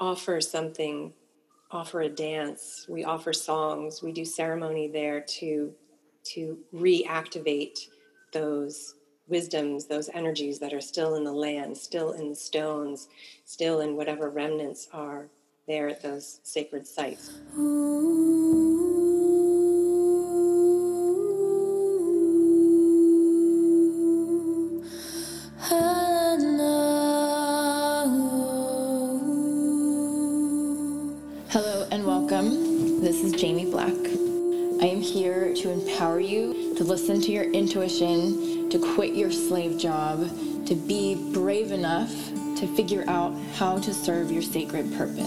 offer something, offer a dance, we offer songs, we do ceremony there to to reactivate those wisdoms, those energies that are still in the land, still in the stones, still in whatever remnants are there at those sacred sites. Hello listen to your intuition, to quit your slave job, to be brave enough to figure out how to serve your sacred purpose.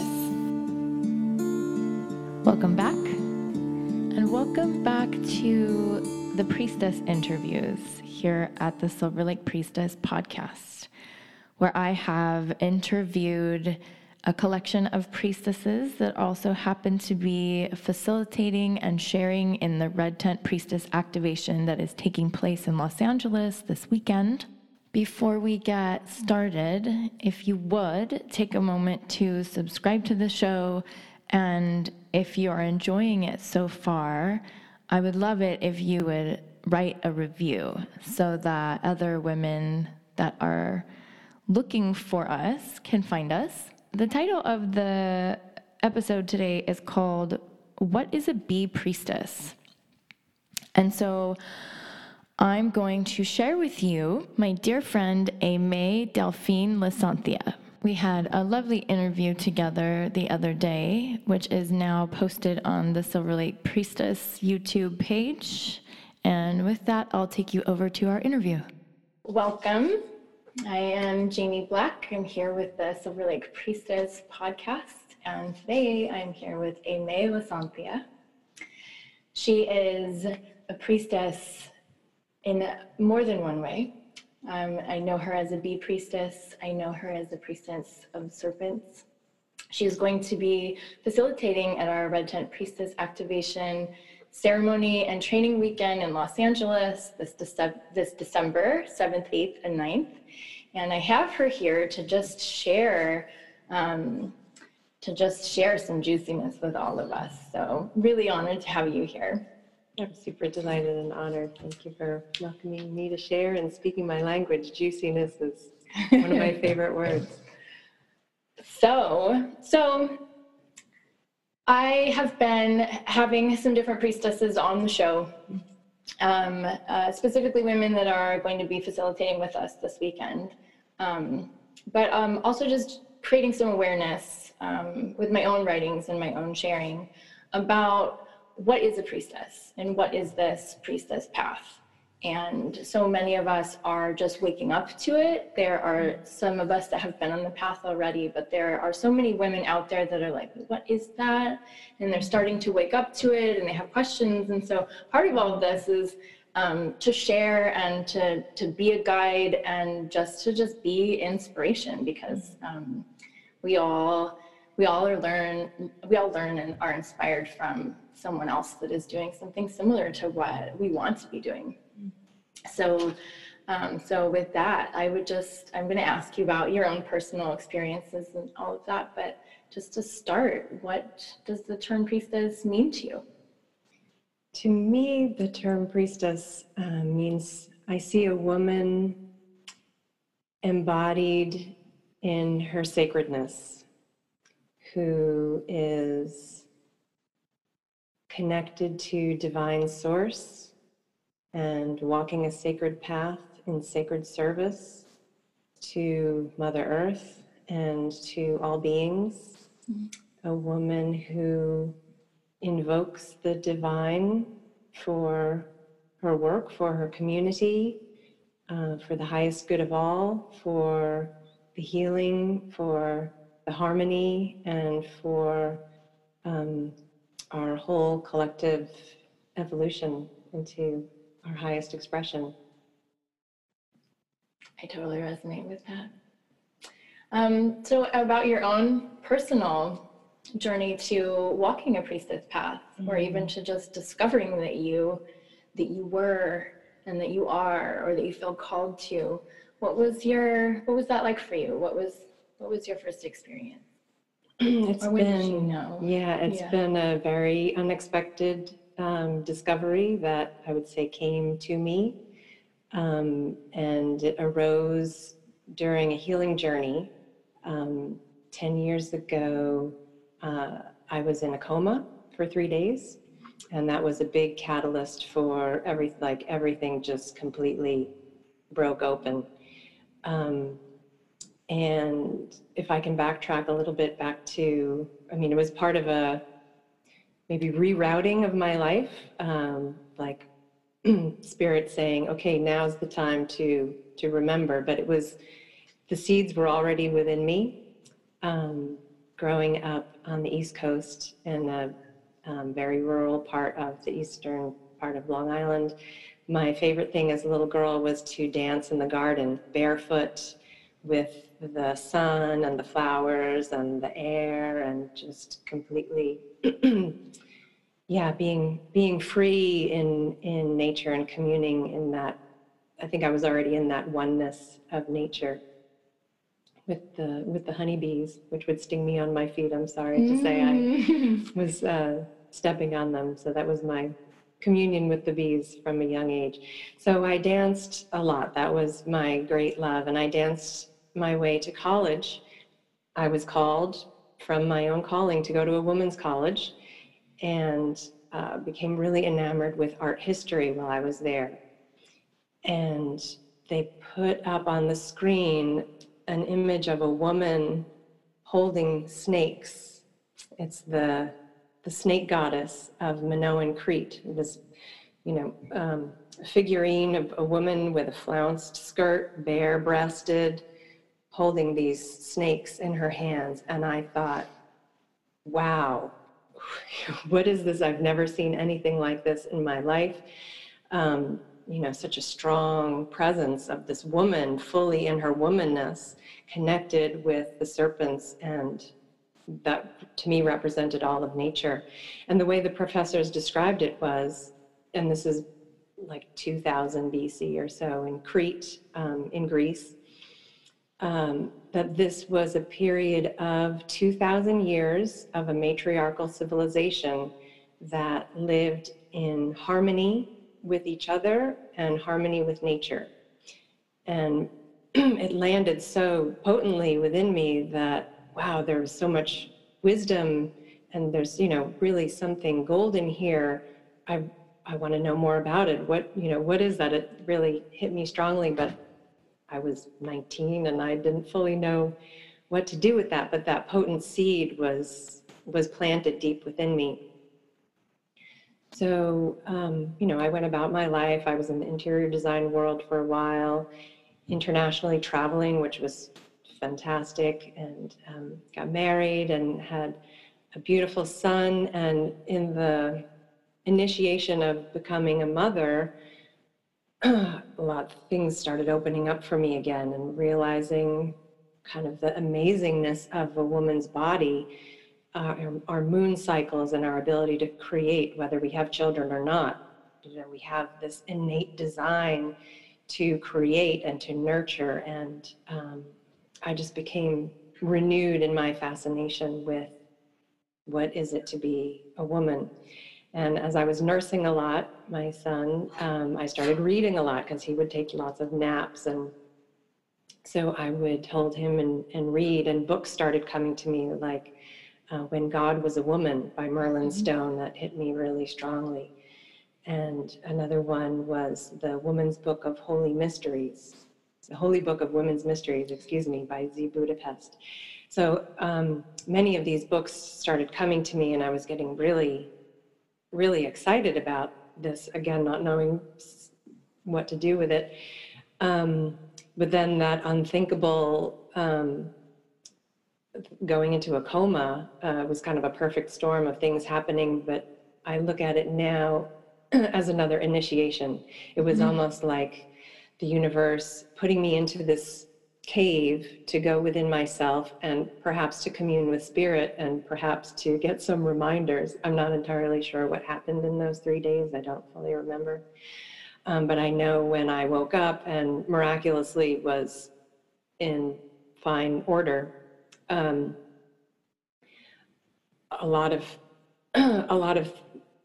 Welcome back, and welcome back to the Priestess interviews here at the Silver Lake Priestess podcast, where I have interviewed a collection of priestesses that also happen to be facilitating and sharing in the Red Tent Priestess activation that is taking place in Los Angeles this weekend. Before we get started, if you would take a moment to subscribe to the show, and if you are enjoying it so far, I would love it if you would write a review so that other women that are looking for us can find us the title of the episode today is called What is a Bee Priestess? And so I'm going to share with you my dear friend Aimee Delphine Lisanthia. We had a lovely interview together the other day, which is now posted on the Silver Lake Priestess YouTube page. And with that, I'll take you over to our interview. Welcome. I am Jamie Black. I'm here with the Silver Lake Priestess podcast, and today I'm here with Aimee Lisanthia. She is a priestess in more than one way. Um, I know her as a bee priestess. I know her as a priestess of serpents. She is going to be facilitating at our Red Tent Priestess activation ceremony and training weekend in Los Angeles this, Dece- this December 7th, 8th, and 9th. And I have her here to just share, um, to just share some juiciness with all of us. So really honored to have you here. I'm super delighted and honored. Thank you for welcoming me to share and speaking my language. Juiciness is one of my favorite words. So, so I have been having some different priestesses on the show, um, uh, specifically women that are going to be facilitating with us this weekend. Um, but um, also just creating some awareness um, with my own writings and my own sharing about what is a priestess and what is this priestess path. And so many of us are just waking up to it. There are some of us that have been on the path already, but there are so many women out there that are like, what is that? And they're starting to wake up to it and they have questions. And so part of all of this is um, to share and to, to be a guide and just to just be inspiration because um, we all we all are learn we all learn and are inspired from someone else that is doing something similar to what we want to be doing so, um, so with that, I would just, I'm going to ask you about your own personal experiences and all of that. But just to start, what does the term priestess mean to you? To me, the term priestess uh, means I see a woman embodied in her sacredness who is connected to divine source and walking a sacred path in sacred service to Mother Earth and to all beings. Mm-hmm. A woman who invokes the divine for her work, for her community, uh, for the highest good of all, for the healing, for the harmony, and for um, our whole collective evolution into our highest expression. I totally resonate with that. Um, so, about your own personal journey to walking a priestess path, mm-hmm. or even to just discovering that you that you were and that you are, or that you feel called to. What was your what was that like for you? What was what was your first experience? it's Or when been did you know? yeah, it's Yeah. been a very unexpected um, discovery that I would say came to me, um, and it arose during a healing journey. Um, Ten years ago, uh, I was in a coma for three days, and that was a big catalyst for every like everything just completely broke open. Um, and if I can backtrack a little bit back to, I mean, it was part of a maybe rerouting of my life, um, like spirit saying, okay, now's the time to to remember. But it was the seeds were already within me. Um, growing up on the East Coast in a um, very rural part of the eastern part of Long Island, my favorite thing as a little girl was to dance in the garden barefoot with the sun and the flowers and the air and just completely yeah being being free in in nature and communing in that i think i was already in that oneness of nature with the with the honeybees which would sting me on my feet i'm sorry to say. I was uh, stepping on them. So that was my communion with the bees from a young age. So i danced a lot. That was my great love. And i danced my way to college, I was called from my own calling to go to a women's college and uh, became really enamored with art history while I was there. And they put up on the screen an image of a woman holding snakes. It's the, the snake goddess of Minoan Crete. This, you know, um, figurine of a woman with a flounced skirt, bare breasted, holding these snakes in her hands. And I thought, wow, what is this? I've never seen anything like this in my life. Um, you know, such a strong presence of this woman fully in her womanness, connected with the serpents and that to me represented all of nature. And the way the professors described it was, and this is like 2000 BC or so in Crete, um, in Greece, um, that this was a period of 2,000 years of a matriarchal civilization that lived in harmony with each other and harmony with nature. And it landed so potently within me that, wow, there's so much wisdom and there's, you know, really something golden here. I, I want to know more about it. What, you know, what is that? It really hit me strongly, but I was 19 and I didn't fully know what to do with that, but that potent seed was was planted deep within me. So, um, you know, I went about my life. I was in the interior design world for a while, internationally traveling, which was fantastic, and um, got married and had a beautiful son. And in the initiation of becoming a mother, a lot of things started opening up for me again and realizing kind of the amazingness of a woman's body, uh, our, our, moon cycles, and our ability to create, whether we have children or not. You know, we have this innate design to create and to nurture, and um, I just became renewed in my fascination with what is it to be a woman. And as I was nursing a lot, my son, um, I started reading a lot because he would take lots of naps. And so I would hold him and, and read, and books started coming to me like uh, When God Was a Woman by Merlin mm-hmm. Stone that hit me really strongly. And another one was The Woman's Book of Holy Mysteries, the Holy Book of Women's Mysteries, excuse me, by Z. Budapest. So um, many of these books started coming to me, and I was getting really really excited about this, again, not knowing what to do with it. Um, but then that unthinkable um, going into a coma uh, was kind of a perfect storm of things happening. But I look at it now as another initiation. It was mm-hmm. almost like the universe putting me into this cave to go within myself and perhaps to commune with spirit and perhaps to get some reminders. I'm not entirely sure what happened in those three days. I don't fully remember. Um, but I know when I woke up and miraculously was in fine order, um, a lot of a lot of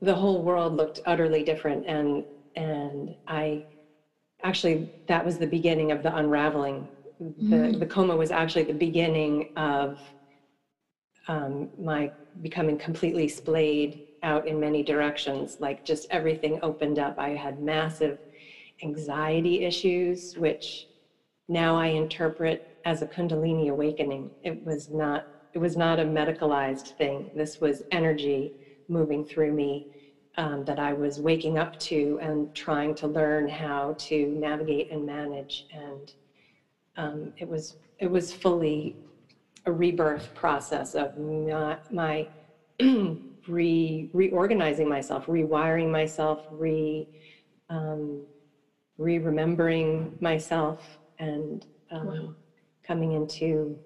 the whole world looked utterly different and and i actually that was the beginning of the unraveling the, the coma was actually the beginning of um, my becoming completely splayed out in many directions like just everything opened up. I had massive anxiety issues which now i interpret as a kundalini awakening. It was not it was not a medicalized thing. This was energy moving through me um, that I was waking up to and trying to learn how to navigate and manage. And um, it was it was fully a rebirth process of my, my re reorganizing myself, rewiring myself, re um, re remembering myself, and um, wow. coming into.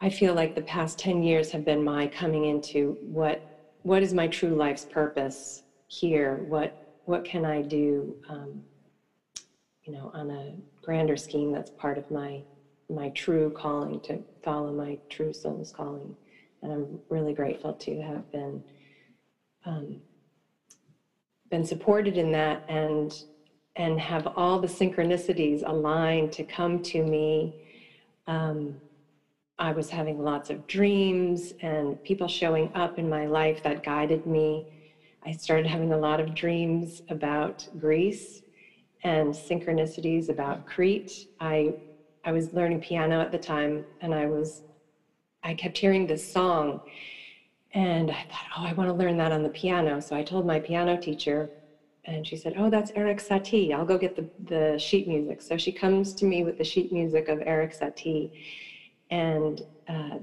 I feel like the past 10 years have been my coming into what what is my true life's purpose here? What what can I do? Um, you know, on a grander scheme, that's part of my my true calling to follow my true soul's calling, and I'm really grateful to have been um, been supported in that and and have all the synchronicities aligned to come to me. Um, I was having lots of dreams and people showing up in my life that guided me. I started having a lot of dreams about Greece and synchronicities about Crete. I I was learning piano at the time and I was I kept hearing this song and I thought, "Oh, I want to learn that on the piano." So I told my piano teacher and she said, "Oh, that's Erik Satie. I'll go get the the sheet music." So she comes to me with the sheet music of Erik Satie and uh,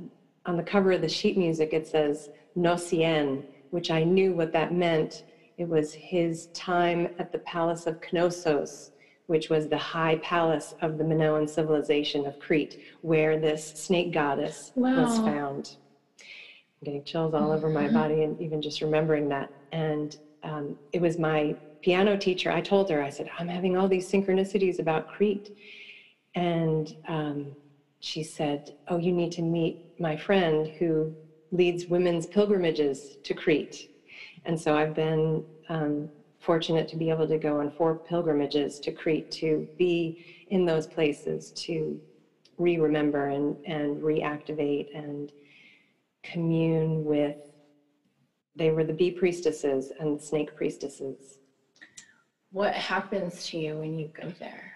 on the cover of the sheet music, it says Gnossienne, which I knew what that meant. It was his time at the Palace of Knossos, which was the high palace of the Minoan civilization of Crete, where this snake goddess wow. was found. I'm getting chills all over my body, and even just remembering that. And um, it was my piano teacher. I told her, I said, I'm having all these synchronicities about Crete. And um, she said, Oh, you need to meet my friend who leads women's pilgrimages to Crete. And so I've been um, fortunate to be able to go on four pilgrimages to Crete to be in those places to re remember and, and reactivate and commune with. They were the bee priestesses and the snake priestesses. What happens to you when you go there?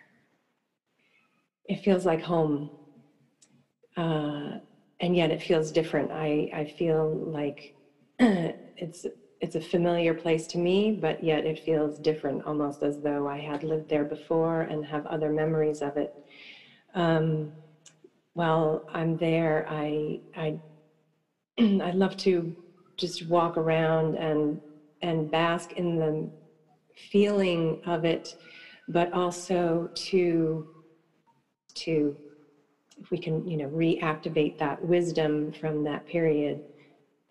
It feels like home uh, and yet it feels different. I, I feel like it's it's a familiar place to me, but yet it feels different, almost as though I had lived there before and have other memories of it. Um, while I'm there, I I I love to just walk around and and bask in the feeling of it, but also to to if we can, you know, reactivate that wisdom from that period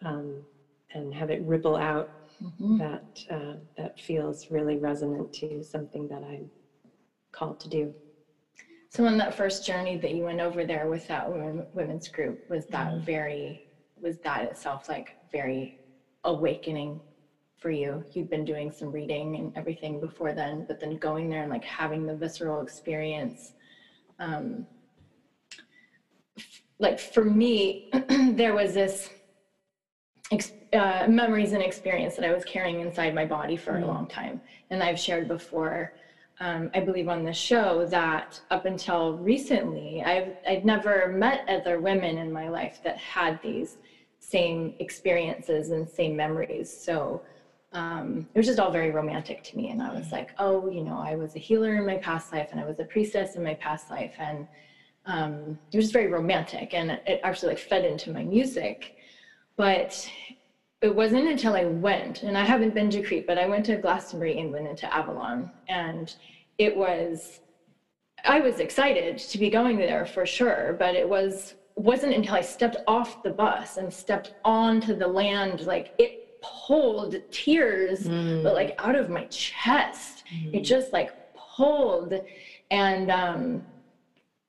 um, and have it ripple out, mm-hmm. that uh, that feels really resonant to something that I'm called to do. So, in that first journey that you went over there with that women's group, was that mm-hmm. very, was that itself like very awakening for you? You'd been doing some reading and everything before then, but then going there and like having the visceral experience. Um, like for me, there was this uh, memories and experience that I was carrying inside my body for mm-hmm. a long time. And I've shared before, um, I believe on the show that up until recently, I've I'd never met other women in my life that had these same experiences and same memories. So um, it was just all very romantic to me. And I was mm-hmm. like, oh, you know, I was a healer in my past life and I was a priestess in my past life. And um, it was just very romantic and it actually like fed into my music. But it wasn't until I went, and I haven't been to Crete, but I went to Glastonbury, England, and to Avalon, and it was. I was excited to be going there for sure, but it was wasn't until I stepped off the bus and stepped onto the land, like it pulled tears, mm. but like out of my chest. Mm. It just like pulled, and um,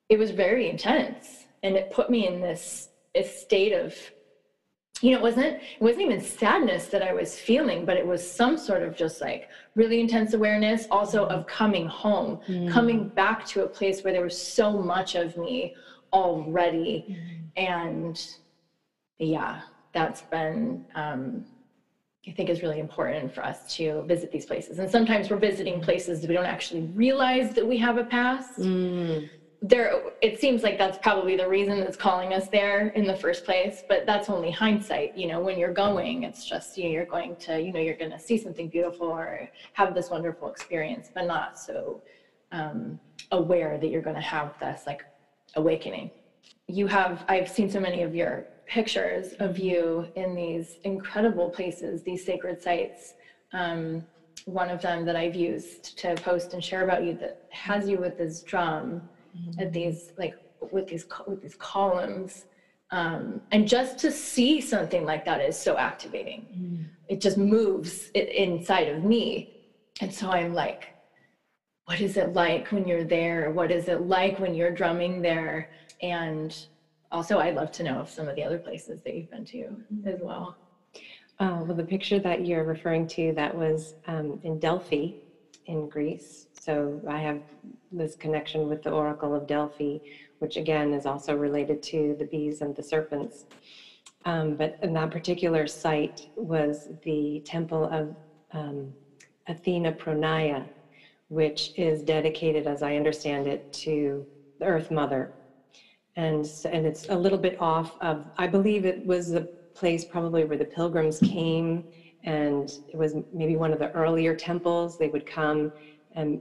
it was very intense and it put me in this, this state of you know, it wasn't it wasn't even sadness that I was feeling, but it was some sort of just like really intense awareness, also of coming home, mm. coming back to a place where there was so much of me already, mm. and yeah, that's been um, I think is really important for us to visit these places. And sometimes we're visiting places that we don't actually realize that we have a past. Mm there it seems like that's probably the reason that's calling us there in the first place but that's only hindsight you know when you're going it's just you know, you're going to you know you're going to see something beautiful or have this wonderful experience but not so um, aware that you're going to have this like awakening. You have i've seen so many of your pictures of you in these incredible places these sacred sites. Um, one of them that i've used to post and share about you that has you with this drum mm-hmm. at these like with these with these columns um, and just to see something like that is so activating mm. it just moves it inside of me and so i'm like what is it like when you're there what is it like when you're drumming there and also i'd love to know of some of the other places that you've been to mm-hmm. as well uh, well the picture that you're referring to that was um, in delphi in greece so I have this connection with the Oracle of Delphi, which again is also related to the bees and the serpents. Um, but in that particular site was the temple of um, Athena Pronaia, which is dedicated, as I understand it, to the Earth Mother. And, and it's a little bit off of, I believe it was the place probably where the pilgrims came, and it was maybe one of the earlier temples. They would come and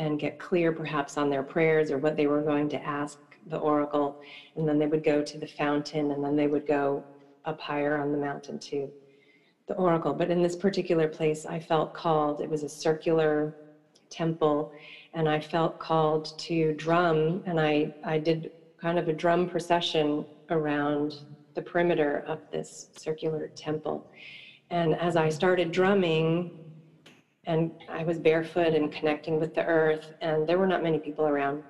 and get clear perhaps on their prayers or what they were going to ask the oracle. And then they would go to the fountain and then they would go up higher on the mountain to the oracle. But in this particular place, I felt called, it was a circular temple, and I felt called to drum, and I, I did kind of a drum procession around the perimeter of this circular temple. And as I started drumming, and I was barefoot and connecting with the earth, and there were not many people around.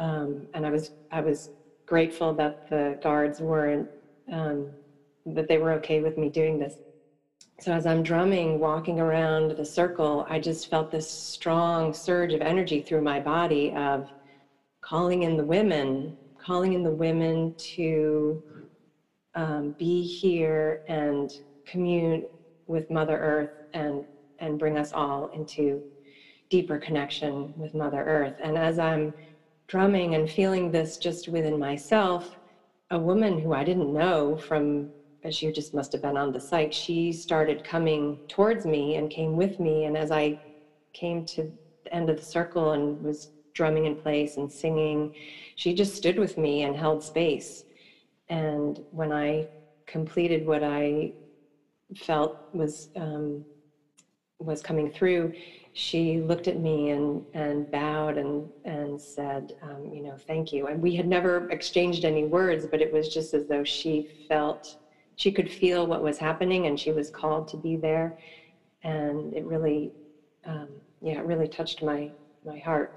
Um, and I was I was grateful that the guards weren't um, that they were okay with me doing this. So as I'm drumming, walking around the circle, I just felt this strong surge of energy through my body of calling in the women, calling in the women to um, be here and commune with Mother Earth and and bring us all into deeper connection with Mother Earth. And as I'm drumming and feeling this just within myself, a woman who I didn't know from, she just must have been on the site, she started coming towards me and came with me. And as I came to the end of the circle and was drumming in place and singing, she just stood with me and held space. And when I completed what I felt was um, was coming through, she looked at me and, and bowed and, and said, um, you know, thank you. And we had never exchanged any words, but it was just as though she felt, she could feel what was happening and she was called to be there. And it really, um, yeah, it really touched my, my heart.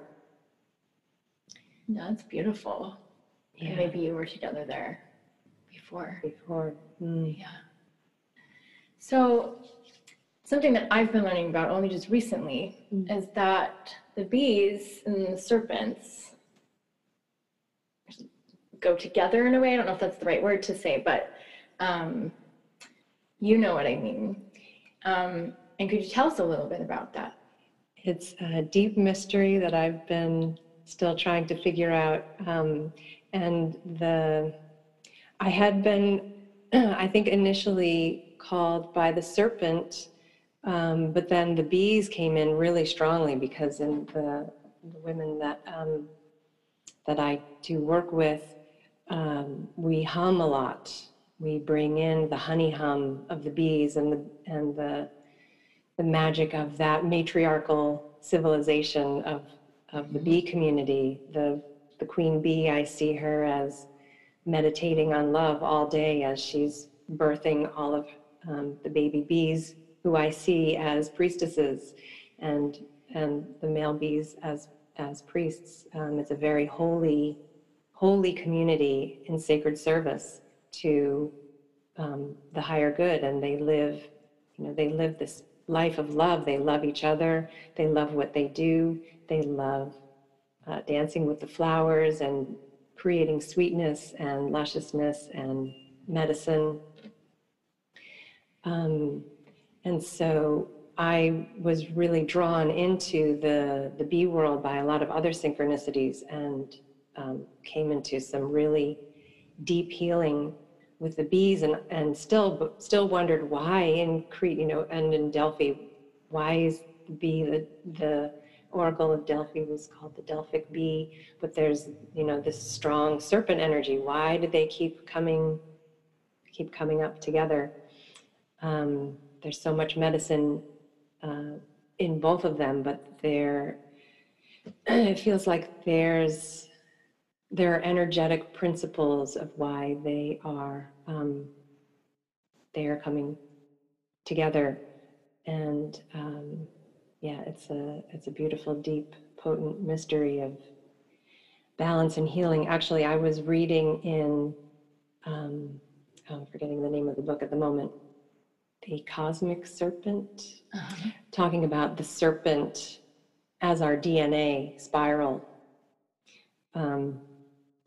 That's beautiful. Yeah. maybe you were together there before. Before. Mm. Yeah. So something that I've been learning about only just recently mm. is that the bees and the serpents go together in a way. I don't know if that's the right word to say, but um, you know what I mean. Um, and could you tell us a little bit about that? It's a deep mystery that I've been still trying to figure out. Um, and the I had been, I think, initially called by the serpent um, but then the bees came in really strongly because in the, the women that um, that I do work with, um, we hum a lot. We bring in the honey hum of the bees and the and the the magic of that matriarchal civilization of of the bee community. The the queen bee, I see her as meditating on love all day as she's birthing all of um, the baby bees who I see as priestesses and and the male bees as as priests. Um, it's a very holy, holy community in sacred service to um, the higher good and they live, you know, they live this life of love. They love each other. They love what they do. They love uh, dancing with the flowers and creating sweetness and lusciousness and medicine. Um, and so I was really drawn into the, the bee world by a lot of other synchronicities and um, came into some really deep healing with the bees and, and still still wondered why in Crete, you know, and in Delphi, why is the bee the, the oracle of Delphi was called the Delphic bee, but there's, you know, this strong serpent energy. Why do they keep coming, keep coming up together? Um, there's so much medicine uh, in both of them, but there, it feels like there's there are energetic principles of why they are um, they are coming together, and um, yeah, it's a it's a beautiful, deep, potent mystery of balance and healing. Actually, I was reading in um, oh, I'm forgetting the name of the book at the moment the cosmic serpent, uh-huh. talking about the serpent as our DNA spiral. Um,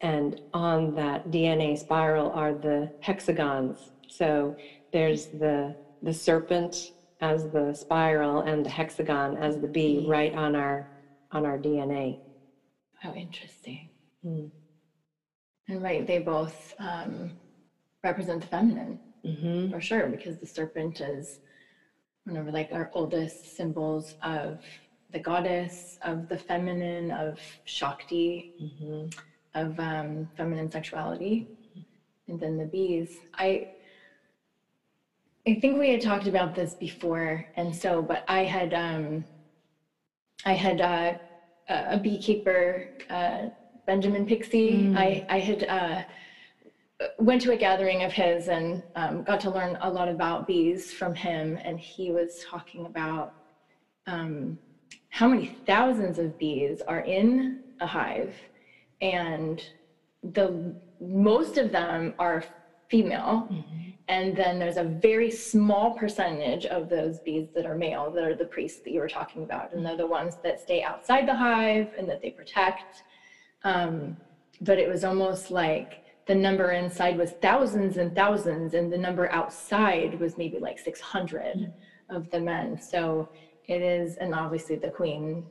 and on that DNA spiral are the hexagons. So there's the the serpent as the spiral and the hexagon as the bee mm. right on our on our DNA. How interesting. Mm. And right, they both um, represent the feminine mm-hmm. for sure, because the serpent is one of like our oldest symbols of the goddess, of the feminine, of Shakti, mm-hmm. of um, feminine sexuality, and then the bees. I I think we had talked about this before, and so, but I had um, I had uh, a beekeeper, uh, Benjamin Pixie. Mm. I I had uh, went to a gathering of his and um, got to learn a lot about bees from him. And he was talking about um, how many thousands of bees are in a hive, and the most of them are female. Mm-hmm. And then there's a very small percentage of those bees that are male, that are the priests that you were talking about. And they're the ones that stay outside the hive and that they protect. Um, but it was almost like the number inside was thousands and thousands, and the number outside was maybe like 600 mm-hmm. of the men. So it is, and obviously the queen,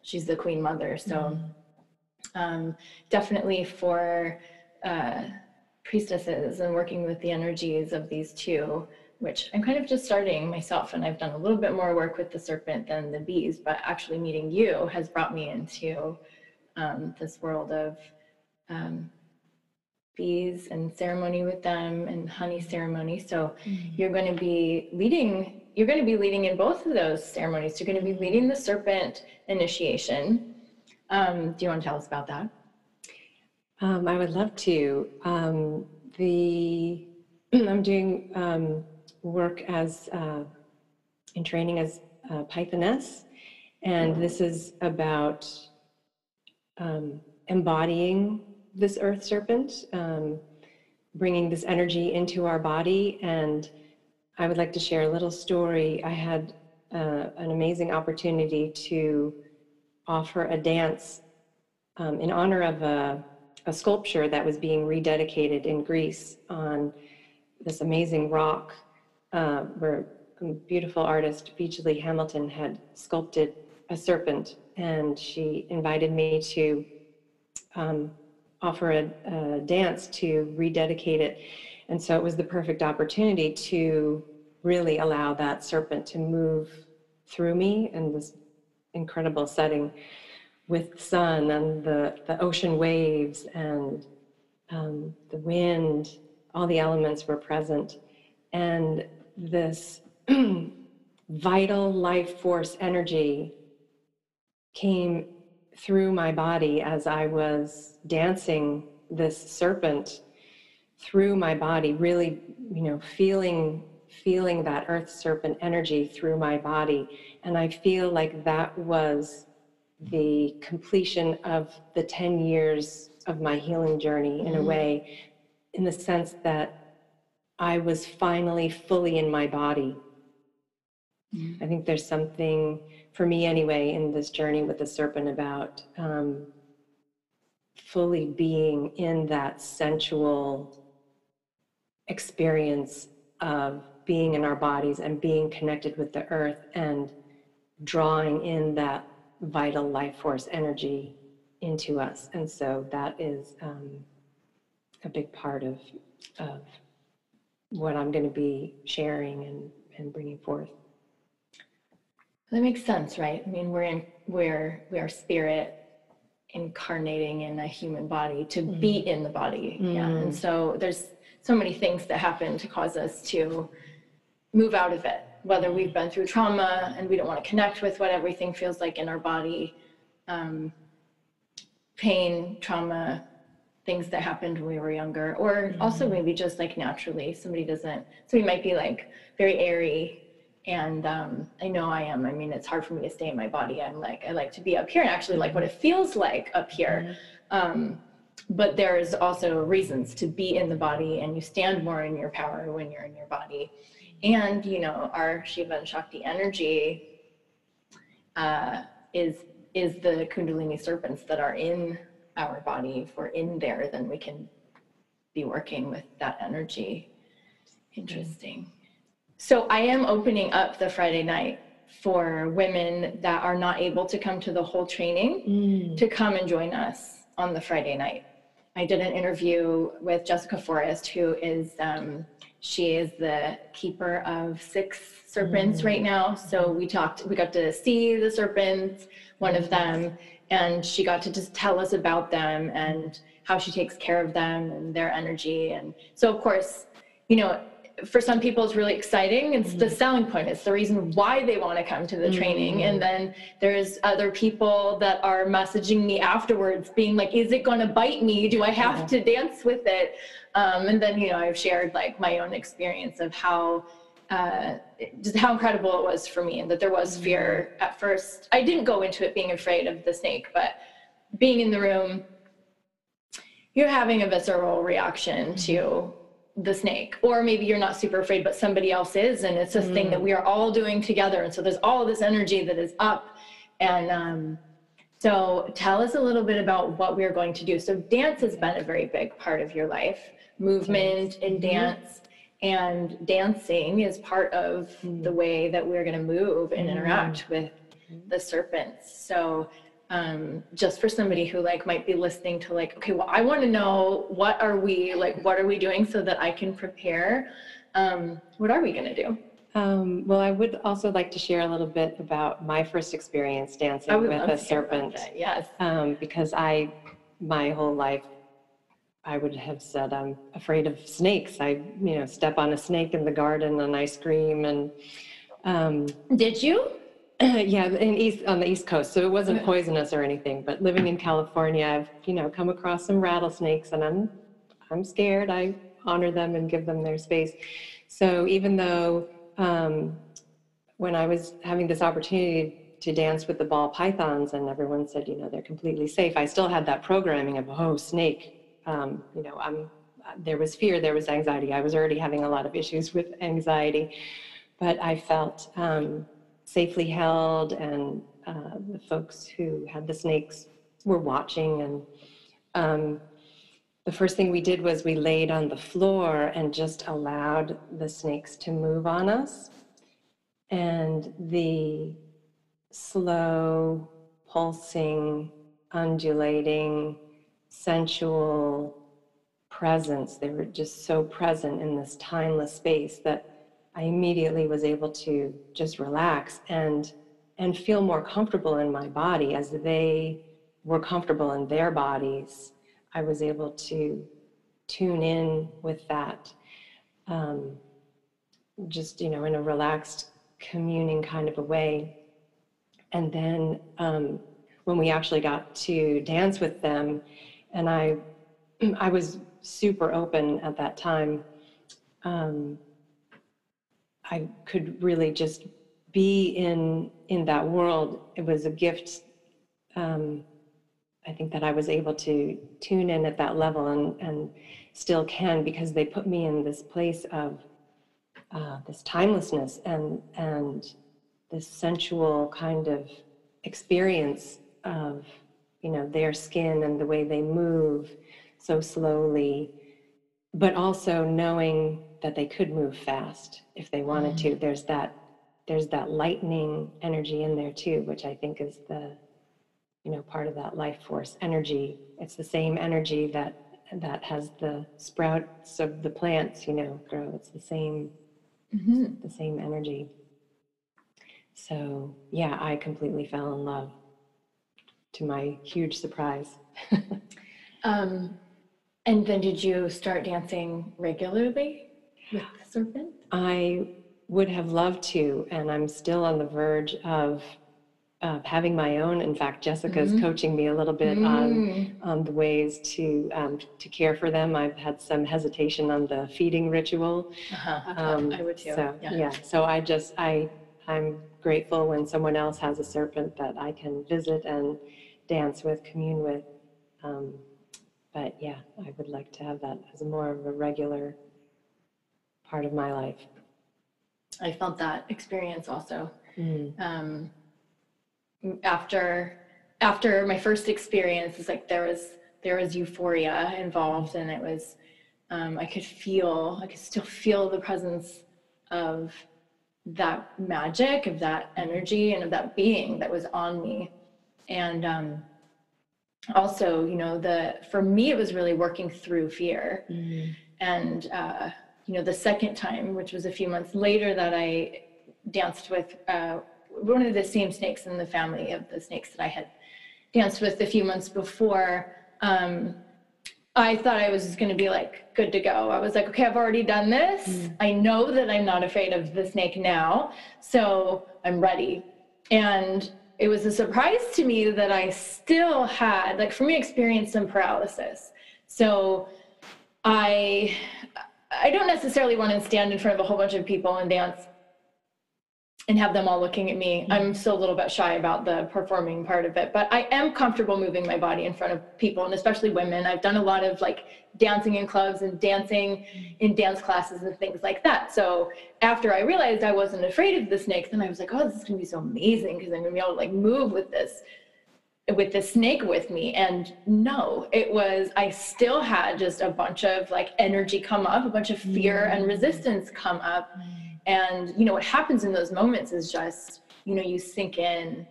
she's the queen mother. So mm-hmm. um, definitely for uh, priestesses and working with the energies of these two, which I'm kind of just starting myself, and I've done a little bit more work with the serpent than the bees, but actually meeting you has brought me into um, this world of um, bees and ceremony with them and honey ceremony. So mm-hmm. you're going to be leading you're going to be leading in both of those ceremonies. You're going to be leading the serpent initiation. Um, do you want to tell us about that? Um, I would love to. Um, the I'm doing um, work as uh, in training as a Pythoness, and this is about um, embodying this earth serpent, um, bringing this energy into our body. And I would like to share a little story. I had uh, an amazing opportunity to offer a dance um, in honor of a, a, sculpture that was being rededicated in Greece on this amazing rock uh, where a beautiful artist, Beachley Hamilton, had sculpted a serpent. And she invited me to um, offer a, a dance to rededicate it. And so it was the perfect opportunity to really allow that serpent to move through me in this incredible setting with the sun and the, the ocean waves and um, the wind, all the elements were present. And this vital life force energy came through my body as I was dancing this serpent through my body, really, you know, feeling feeling that earth serpent energy through my body. And I feel like that was the completion of the 10 years of my healing journey in a mm-hmm. way, in the sense that I was finally fully in my body. I think there's something, for me anyway, in this journey with the serpent about um, fully being in that sensual experience of being in our bodies and being connected with the earth and drawing in that vital life force energy into us. And so that is um, a big part of, of what I'm going to be sharing and, and bringing forth. That makes sense, right? I mean, we're in, we're we are spirit incarnating in a human body to mm. be in the body. Mm. Yeah, and so there's so many things that happen to cause us to move out of it. Whether we've been through trauma and we don't want to connect with what everything feels like in our body, um, pain, trauma, things that happened when we were younger, or mm-hmm. also maybe just like naturally, somebody doesn't, somebody might be like very airy. And um, I know I am. I mean, it's hard for me to stay in my body. I'm like, I like to be up here and actually like what it feels like up here. Mm-hmm. Um, but there's also reasons to be in the body and you stand more in your power when you're in your body. And, you know, our Shiva and Shakti energy uh, is is the Kundalini serpents that are in our body. If we're in there, then we can be working with that energy. Interesting. So I am opening up the Friday night for women that are not able to come to the whole training mm. to come and join us on the Friday night. I did an interview with Jessica Forrest, who is um, she is the keeper of six serpents mm. right now. So we talked, we got to see the serpents, one of them, and she got to just tell us about them and how she takes care of them and their energy. And so, of course, you know, for some people it's really exciting it's mm-hmm. the selling point it's the reason why they want to come to the mm-hmm. training and then there's other people that are messaging me afterwards being like is it going to bite me do i have yeah. to dance with it um, and then you know i've shared like my own experience of how uh, just how incredible it was for me and that there was mm-hmm. fear at first i didn't go into it being afraid of the snake but being in the room you're having a visceral reaction to mm-hmm the snake or maybe you're not super afraid but somebody else is and it's a mm. thing that mm. we are all doing together and so there's all this energy that is up and um, so tell us a little bit about what we're going to do so dance has been a very big part of your life movement and mm-hmm. dance and dancing is part of mm. the way that we're going to move and interact mm. with the serpents so um, just for somebody who like might be listening to like okay well i want to know what are we like what are we doing so that i can prepare? Um, what are we going to do? Um, well i would also like to share a little bit about my first experience dancing with a serpent. yes. Um, because i my whole life i would have said i'm afraid of snakes. I you know step on a snake in the garden and i scream and um, did you yeah, in east on the East Coast, so it wasn't poisonous or anything. But living in California, I've you know come across some rattlesnakes, and I'm I'm scared. I honor them and give them their space. So even though um, when I was having this opportunity to dance with the ball pythons, and everyone said you know they're completely safe, I still had that programming of oh snake. Um, you know, I'm there was fear, there was anxiety. I was already having a lot of issues with anxiety, but I felt. Um, safely held, and uh, the folks who had the snakes were watching. And um, the first thing we did was we laid on the floor and just allowed the snakes to move on us. And the slow, pulsing, undulating, sensual presence, they were just so present in this timeless space that I immediately was able to just relax and and feel more comfortable in my body as they were comfortable in their bodies. I was able to tune in with that, um, just you know, in a relaxed, communing kind of a way. And then um, when we actually got to dance with them, and I, I was super open at that time. Um, I could really just be in in that world. It was a gift um, I think that I was able to tune in at that level and, and still can because they put me in this place of uh, this timelessness and and this sensual kind of experience of you know their skin and the way they move so slowly but also knowing that they could move fast if they wanted to. There's that there's that lightning energy in there too which i think is the you know part of that life force energy. It's the same energy that that has the sprouts of the plants you know grow. It's the same the same energy. So yeah i completely fell in love to my huge surprise. Um, and then did you start dancing regularly with the serpent? I would have loved to, and I'm still on the verge of uh, having my own. In fact, Jessica's coaching me a little bit on on the ways to um, to care for them. I've had some hesitation on the feeding ritual. Uh-huh. Um, I would too. So yeah. yeah, so I just I I'm grateful when someone else has a serpent that I can visit and dance with, commune with. Um, but yeah, I would like to have that as a more of a regular part of my life. I felt that experience also. Mm. Um, after after my first experience, it's like there was there was euphoria involved, and it was um, I could feel I could still feel the presence of that magic, of that energy, and of that being that was on me, and um, also you know the for me it was really working through fear and uh, you know the second time which was a few months later that i danced with uh, one of the same snakes in the family of the snakes that i had danced with a few months before um, i thought i was going to be like good to go. I was like okay i've already done this. I know that i'm not afraid of the snake now so i'm ready. And it was a surprise to me that i still had like for me experienced some paralysis. So I I don't necessarily want to stand in front of a whole bunch of people and dance and have them all looking at me. Mm-hmm. I'm still a little bit shy about the performing part of it, but I am comfortable moving my body in front of people and especially women. I've done a lot of like dancing in clubs and dancing in dance classes and things like that. So after I realized I wasn't afraid of the snakes, then I was like, oh, this is gonna be so amazing because I'm gonna be able to like move with this with the snake with me and no it was i still had just a bunch of like energy come up a bunch of fear and mm. resistance come up. Mm. And you know what happens in those moments is just you know you sink in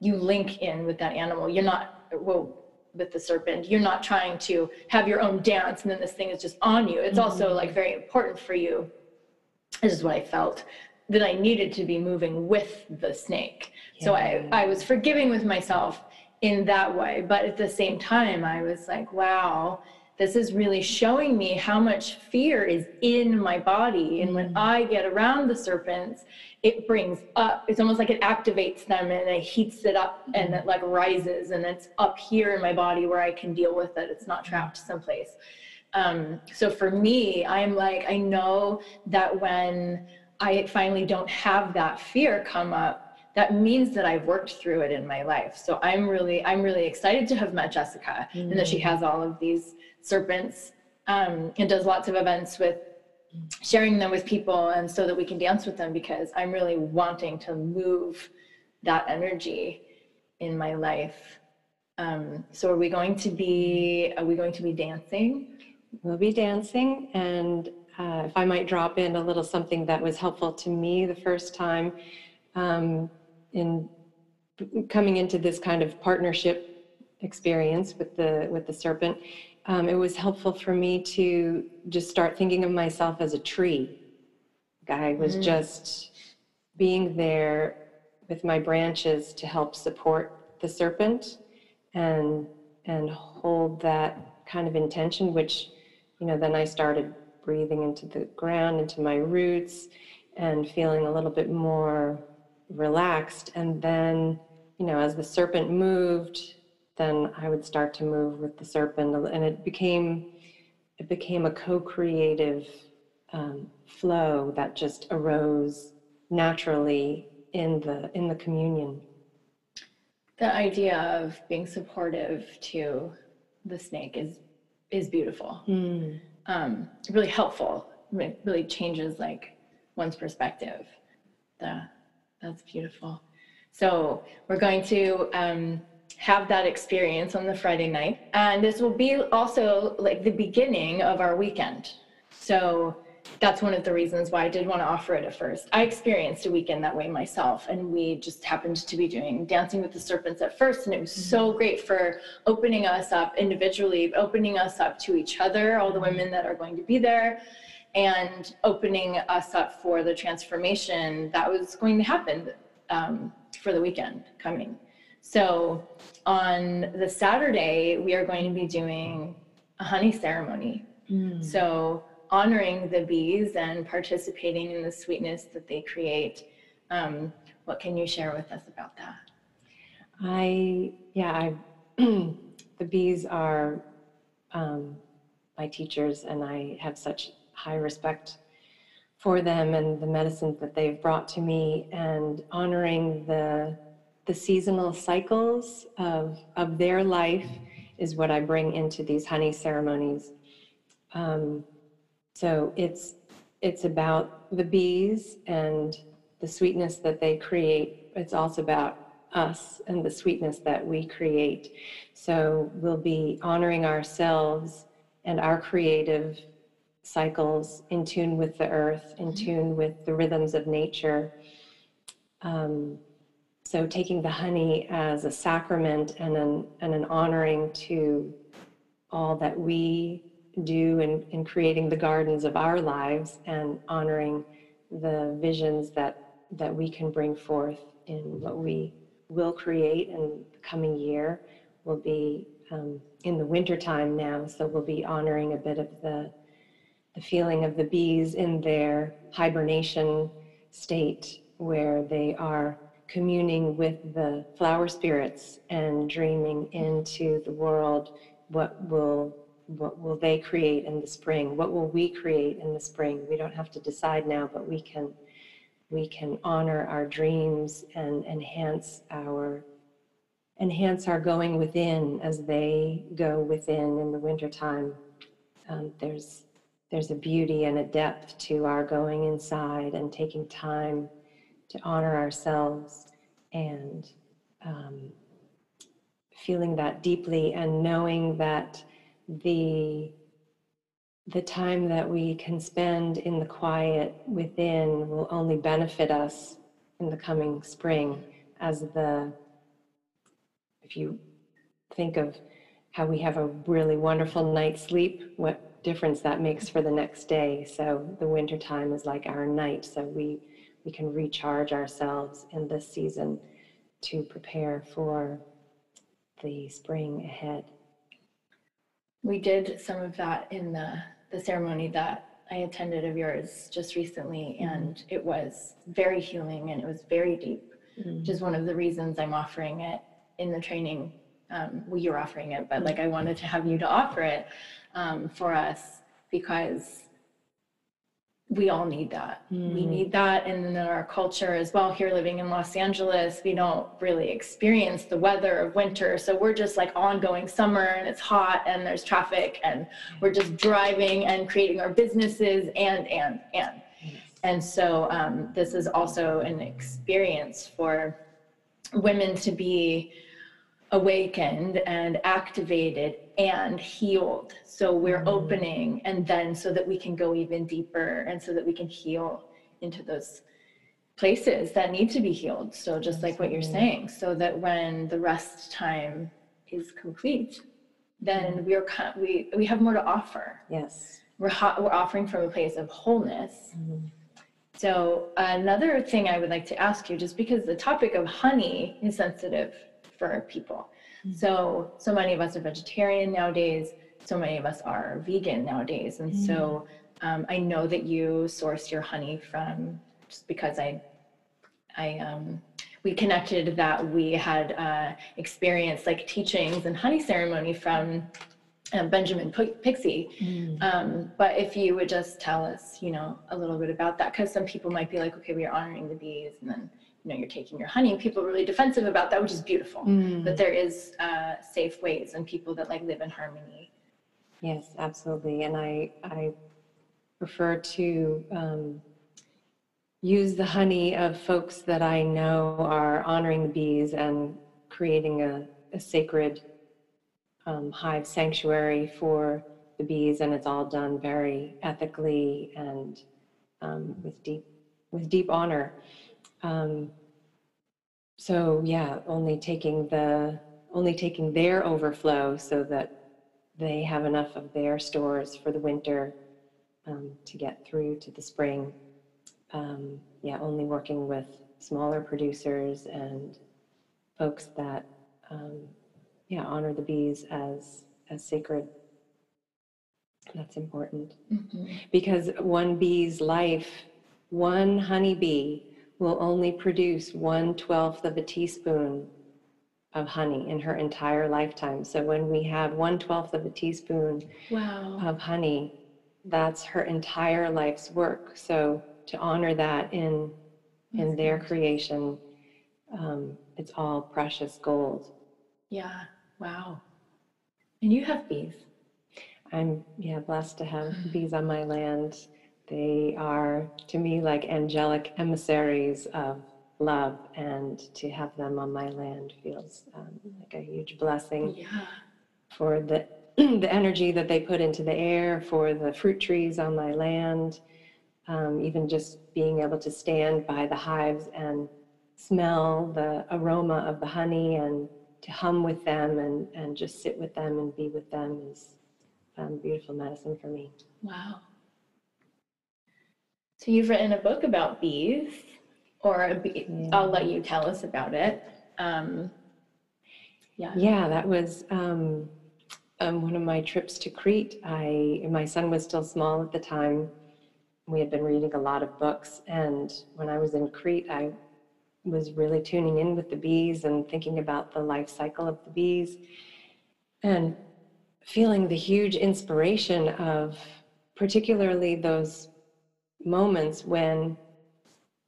you link in with that animal. You're not well with the serpent you're not trying to have your own dance and then this thing is just on you. It's also mm-hmm. like very important for you. This is what i felt that i needed to be moving with the snake. So i i was forgiving with myself in that way. But at the same time, I was like, wow, this is really showing me how much fear is in my body. And when mm. I get around the serpents, it brings up, it's almost like it activates them and it heats it up and mm. it like rises and it's up here in my body where I can deal with it. It's not mm. trapped someplace. Um, so for me, I'm like, I know that when I finally don't have that fear come up, that means that I've worked through it in my life. So I'm really, I'm really excited to have met Jessica and that she has all of these serpents um, and does lots of events with sharing them with people and so that we can dance with them because I'm really wanting to move that energy in my life. Um, so are we going to be, are we going to be dancing? We'll be dancing, and uh, if I might drop in a little something that was helpful to me the first time um, in coming into this kind of partnership experience with the with the serpent, um, it was helpful for me to just start thinking of myself as a tree. I was just being there with my branches to help support the serpent and and hold that kind of intention which you know then i started breathing into the ground into my roots and feeling a little bit more relaxed and then you know as the serpent moved then i would start to move with the serpent and it became it became a co-creative um, flow that just arose naturally in the in the communion the idea of being supportive to the snake is is beautiful. Mm. Um, really helpful. It really changes like one's perspective. The, that's beautiful. So we're going to um, have that experience on the Friday night, and this will be also like the beginning of our weekend. So that's one of the reasons why I did want to offer it at first. I experienced a weekend that way myself, and we just happened to be doing Dancing with the Serpents at first, and it was mm-hmm. so great for opening us up individually, opening us up to each other, all the women that are going to be there, and opening us up for the transformation that was going to happen um, for the weekend coming. So on the Saturday, we are going to be doing a honey ceremony. Mm. So honoring the bees and participating in the sweetness that they create. Um, what can you share with us about that? I, yeah, I, the bees are um, my teachers, and I have such high respect for them and the medicines that they've brought to me, and honoring the the seasonal cycles of of their life is what I bring into these honey ceremonies. Um, so it's it's about the bees and the sweetness that they create. It's also about us and the sweetness that we create. So we'll be honoring ourselves and our creative cycles in tune with the earth, in mm-hmm. tune with the rhythms of nature. Um, so taking the honey as a sacrament and an, and an honoring to all that we do in, in creating the gardens of our lives and honoring the visions that that we can bring forth in what we will create in the coming year will be um, in the wintertime now so we'll be honoring a bit of the the feeling of the bees in their hibernation state where they are communing with the flower spirits and dreaming into the world what will what will they create in the spring? What will we create in the spring? We don't have to decide now but we can we can honor our dreams and enhance our enhance our going within as they go within in the wintertime. Um, there's there's a beauty and a depth to our going inside and taking time to honor ourselves and um, feeling that deeply and knowing that the the time that we can spend in the quiet within will only benefit us in the coming spring as the if you think of how we have a really wonderful night's sleep what difference that makes for the next day so the winter time is like our night so we we can recharge ourselves in this season to prepare for the spring ahead we did some of that in the, the ceremony that I attended of yours just recently, mm-hmm. and it was very healing and it was very deep, mm-hmm. which is one of the reasons I'm offering it in the training. Um, well, you're offering it, but like I wanted to have you to offer it um, for us because we all need that. Mm. We need that in our culture as well. Here living in Los Angeles, we don't really experience the weather of winter. So we're just like ongoing summer and it's hot and there's traffic and we're just driving and creating our businesses and, and, and. And so um, this is also an experience for women to be awakened and activated and healed. So we're mm-hmm. opening, and then so that we can go even deeper and so that we can heal into those places that need to be healed. So, just like what you're saying, so that when the rest time is complete, then mm-hmm. we're we we have more to offer. Yes, we're ho- we're offering from a place of wholeness. Mm-hmm. So, another thing I would like to ask you, just because the topic of honey is sensitive for people, Mm-hmm. So, so many of us are vegetarian nowadays. So many of us are vegan nowadays. And mm-hmm. so um, I know that you source your honey from just because I, I, um, we connected that we had uh, experienced like teachings and honey ceremony from um, Benjamin Pixie. Mm. Um, but if you would just tell us, you know, a little bit about that, because some people might be like, okay, we are honoring the bees, and then you know you're taking your honey. People are really defensive about that, which is beautiful. Mm. But there is uh, safe ways and people that like live in harmony. Yes, absolutely. And I, I prefer to um, use the honey of folks that I know are honoring the bees and creating a, a sacred um, hive sanctuary for the bees. And it's all done very ethically and um, with deep with deep honor. Um, so yeah, only taking the only taking their overflow so that they have enough of their stores for the winter um, to get through to the spring. Um, yeah, only working with smaller producers and folks that um, yeah honor the bees as as sacred. That's important because one bee's life, one honeybee will only produce one twelfth of a teaspoon of honey in her entire lifetime. So when we have one twelfth of a teaspoon Wow. of honey, that's her entire life's work. So to honor that in in their creation, um, it's all precious gold. Yeah. Wow. And you have bees. I'm yeah blessed to have bees on my land. They are to me like angelic emissaries of love, and to have them on my land feels um, like a huge blessing. Yeah. for the the energy that they put into the air, for the fruit trees on my land, um, even just being able to stand by the hives and smell the aroma of the honey and to hum with them and, and just sit with them and be with them is um, beautiful medicine for me. Wow. So you've written a book about bees, or bee, Yeah. I'll let you tell us about it. Um, yeah. Yeah, that was um, um, one of my trips to Crete. I my son was still small at the time. We had been reading a lot of books, and when I was in Crete, I was really tuning in with the bees and thinking about the life cycle of the bees, and feeling the huge inspiration of particularly those moments when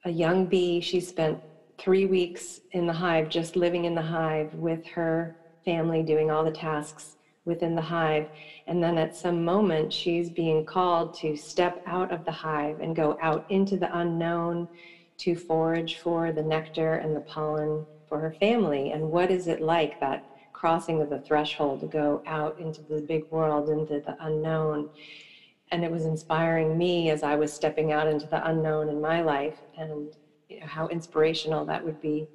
a young bee, she spent three weeks in the hive, just living in the hive with her family, doing all the tasks within the hive. And then at some moment, she's being called to step out of the hive and go out into the unknown to forage for the nectar and the pollen for her family. And what is it like that crossing of the threshold to go out into the big world, into the unknown? And it was inspiring me as I was stepping out into the unknown in my life, and you know, how inspirational that would be,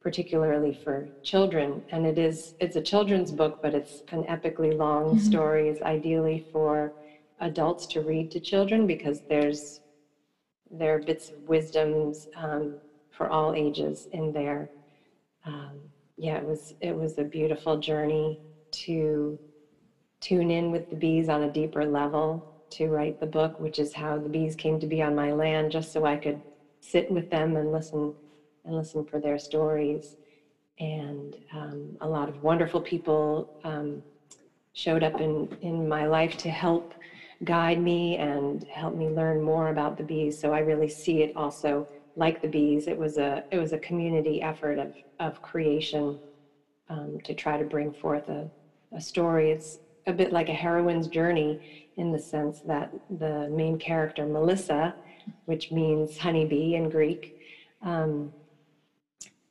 particularly for children. And it is it's a children's book, but it's an epically long story. It's ideally for adults to read to children because there's there are bits of wisdoms um, for all ages in there. Um, yeah, it was it was a beautiful journey to tune in with the bees on a deeper level to write the book, which is how the bees came to be on my land, just so I could sit with them and listen and listen for their stories. And um, a lot of wonderful people um, showed up in, in my life to help guide me and help me learn more about the bees. So I really see it also like the bees. It was a it was a community effort of of creation um, to try to bring forth a, a story. It's a bit like a heroine's journey in the sense that the main character, Melissa, which means honeybee in Greek, um,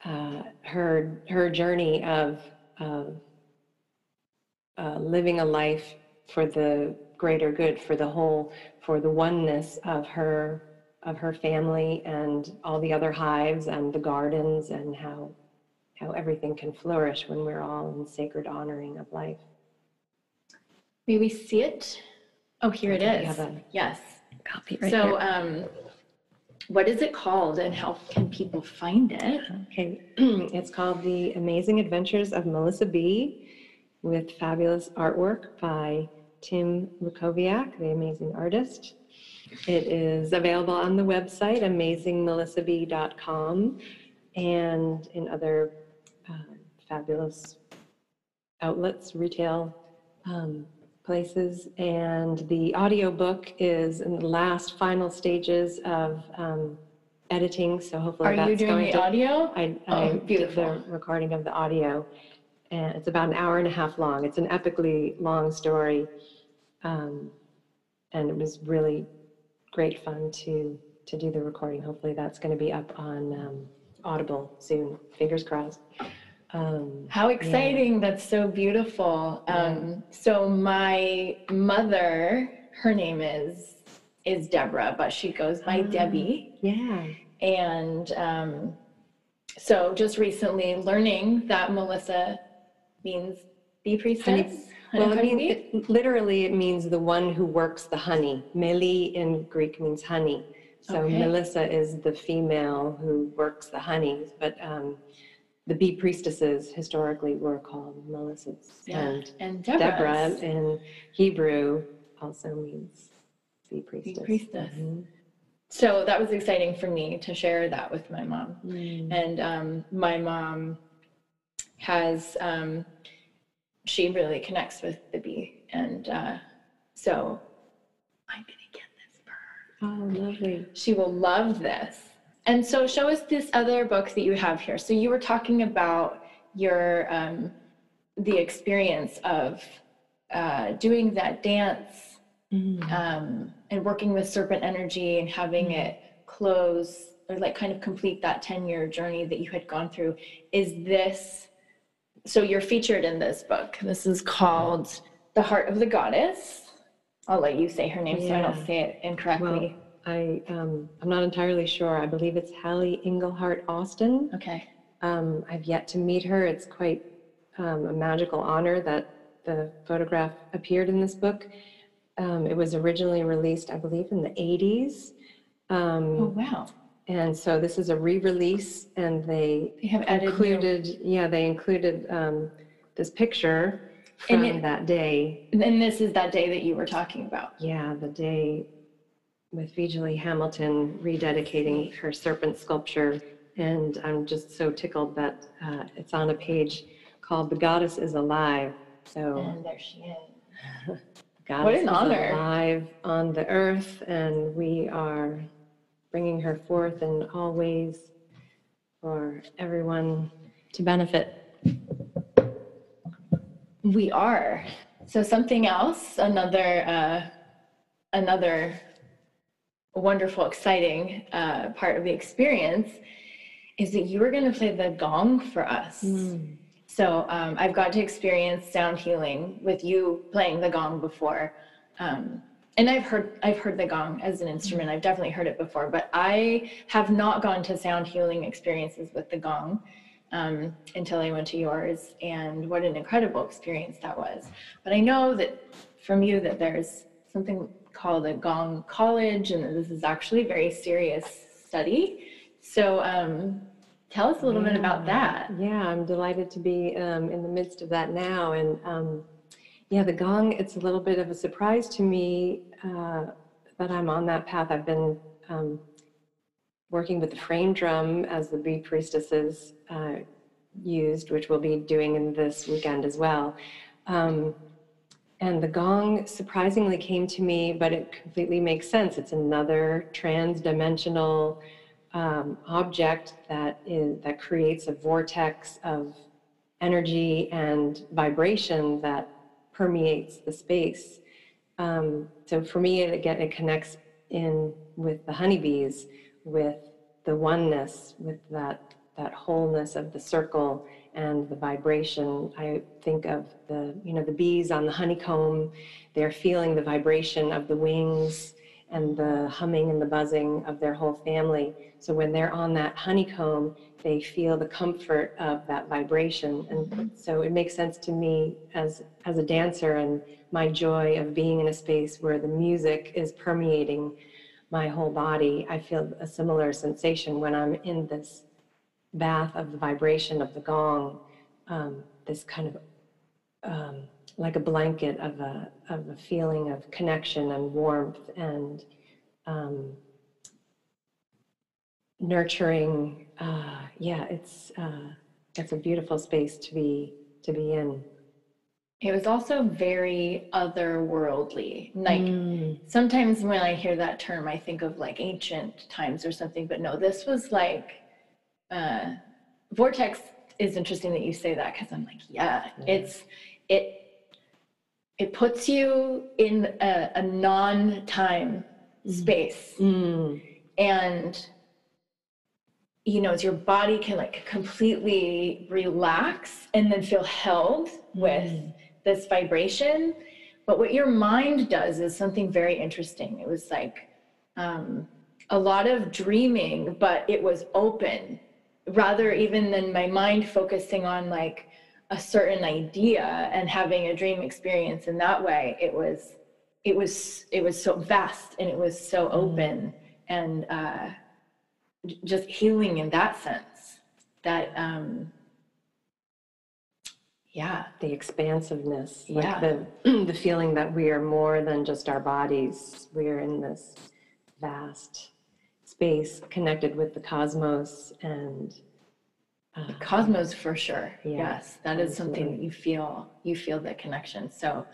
uh, her, her journey of, of uh, living a life for the greater good, for the whole, for the oneness of her of her family and all the other hives and the gardens and how how everything can flourish when we're all in sacred honoring of life. May we see it? Oh, here it Okay, we have a- Yes. Copy right So, um, what is it called and how can people find it? Okay, it's called The Amazing Adventures of Melissa B. with fabulous artwork by Tim Lukoviak, the amazing artist. It is available on the website amazingmelissab.com and in other um, fabulous outlets, retail um, places. And the audiobook is in the last final stages of um, editing, so hopefully Are that's you doing going the to. audio? I, Oh, I did the recording of the audio, and it's about an hour and a half long. It's an epically long story, um, and it was really great fun to to do the recording. Hopefully, that's going to be up on um, Audible soon. Fingers crossed. Um, How exciting. That's so beautiful. Um, so my mother, her name is is Deborah, but she goes by Debbie. yeah, And um, so just recently learning that Melissa means bee priestess. Well, I mean, Honeybee? it, literally, it means the one who works the honey. Meli in Greek means honey. So Okay. Melissa is the female who works the honey, but um, the bee priestesses historically were called Melissas. Yeah. And and Deborah in Hebrew also means bee priestess. Bee priestess. Mhm. So that was exciting for me to share that with my mom. Mm. And um, my mom has, um, she really connects with the bee. And uh, so I'm going to get this for her. Oh, lovely. She will love this. And so show us this other book that you have here. So you were talking about your, um, the experience of uh, doing that dance Mm. um, and working with serpent energy and having it close or like kind of complete that 10 year journey that you had gone through. Is this so you're featured in this book. This is called the heart of the goddess. I'll let you say her name so i don't say it incorrectly I, um, I'm not entirely sure. I believe it's Hallie Englehart Austen. okay Um, I've yet to meet her. It's quite um, a magical honor that the photograph appeared in this book. Um, it was originally released, I believe, in the 80s. oh Um, wow and so this is a re-release, and they they have added new- included, yeah, they included um, this picture from it- that day. and this is that day that you were talking about Yeah, the day with Vijali Hamilton rededicating her serpent sculpture. And I'm just so tickled that uh, it's on a page called The Goddess is Alive. So, and there she is Goddess an is honor. alive on the earth, and we are bringing her forth in all ways for everyone to benefit. We are. So something else, another uh, another wonderful, exciting uh, part of the experience is that you were going to play the gong for us. So um, I've got to experience sound healing with you playing the gong before, um, and I've heard I've heard the gong as an instrument. I've definitely heard it before, but I have not gone to sound healing experiences with the gong um, until I went to yours, and what an incredible experience that was. But I know that from you that there's something called a Gong College, and this is actually a very serious study. So um, tell us a little bit about that. Yeah, I'm delighted to be um, in the midst of that now. And um, yeah, the gong, it's a little bit of a surprise to me uh, that I'm on that path. I've been um, working with the frame drum as the bee priestesses uh, used, which we'll be doing in this weekend as well. Um, and the gong surprisingly came to me, but it completely makes sense. It's another trans-dimensional um, object that is that creates a vortex of energy and vibration that permeates the space. Um, so for me, it, again, it connects in with the honeybees, with the oneness, with that that wholeness of the circle and the vibration. I think of the you know the bees on the honeycomb. They're feeling the vibration of the wings and the humming and the buzzing of their whole family. So when they're on that honeycomb, they feel the comfort of that vibration. And so it makes sense to me as as a dancer and my joy of being in a space where the music is permeating my whole body. I feel a similar sensation when I'm in this bath of the vibration of the gong, um, this kind of um, like a blanket of a of a feeling of connection and warmth and um, nurturing. Uh, yeah, it's uh, it's a beautiful space to be to be in. it was also very otherworldly. Like mm. sometimes when I hear that term, I think of like ancient times or something, but no, this was like uh, vortex is interesting that you say that because I'm like, yeah, yeah, it's it it puts you in a, a non-time mm. space. Mm. And you know, it's your body can like completely relax and then feel held with mm this vibration. But what your mind does is something very interesting. It was like um, a lot of dreaming, but it was open rather even than my mind focusing on like a certain idea and having a dream experience in that way. It was it was it was so vast and it was so mm-hmm. open and uh, just healing in that sense that um, yeah the expansiveness like yeah. the the feeling that we are more than just our bodies we are in this vast space connected with the cosmos and uh, the cosmos for sure. Yeah, yes that is something that you feel you feel the connection. So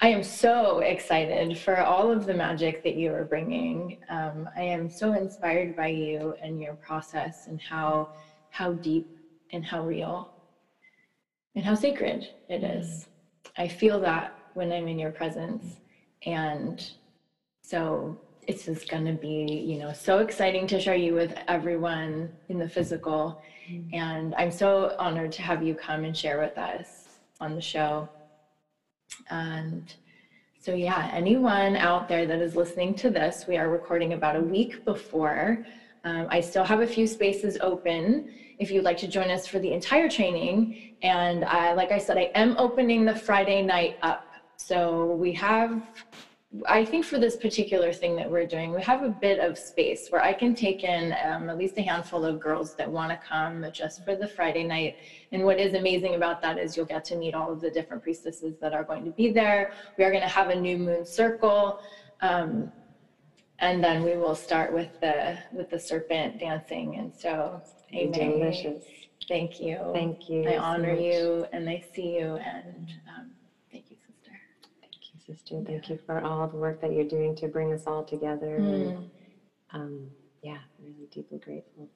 i am so excited for all of the magic that you are bringing. Um, i am so inspired by you and your process and how how deep and how real and how sacred it is. I feel that when I'm in your presence. And so it's just going to be, you know, so exciting to share you with everyone in the physical. Mm-hmm. And I'm so honored to have you come and share with us on the show. And so, yeah, anyone out there that is listening to this, we are recording about a week before. Um, I still have a few spaces open if you'd like to join us for the entire training. And I, like I said, I am opening the Friday night up. So we have, I think for this particular thing that we're doing, we have a bit of space where I can take in um, at least a handful of girls that want to come just for the Friday night. And what is amazing about that is you'll get to meet all of the different priestesses that are going to be there. We are going to have a new moon circle. Um, and then we will start with the with the serpent dancing and so amen delicious thank you thank you i honor so you and i see you and um, thank you sister thank you sister thank you for all the work that you're doing to bring us all together mm. and um, yeah really deeply grateful.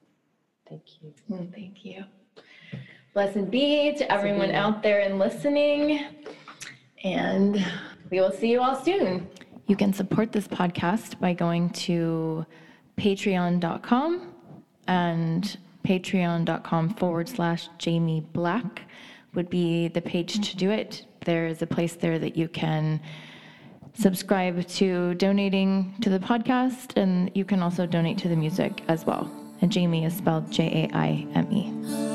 Thank you. Mm, thank you. Blessed be to everyone out there and listening and we will see you all soon. You can support this podcast by going to patreon.com and patreon.com forward slash Jaime Black would be the page to do it. There is a place there that you can subscribe to donating to the podcast, and you can also donate to the music as well. And Jaime is spelled J A I M E.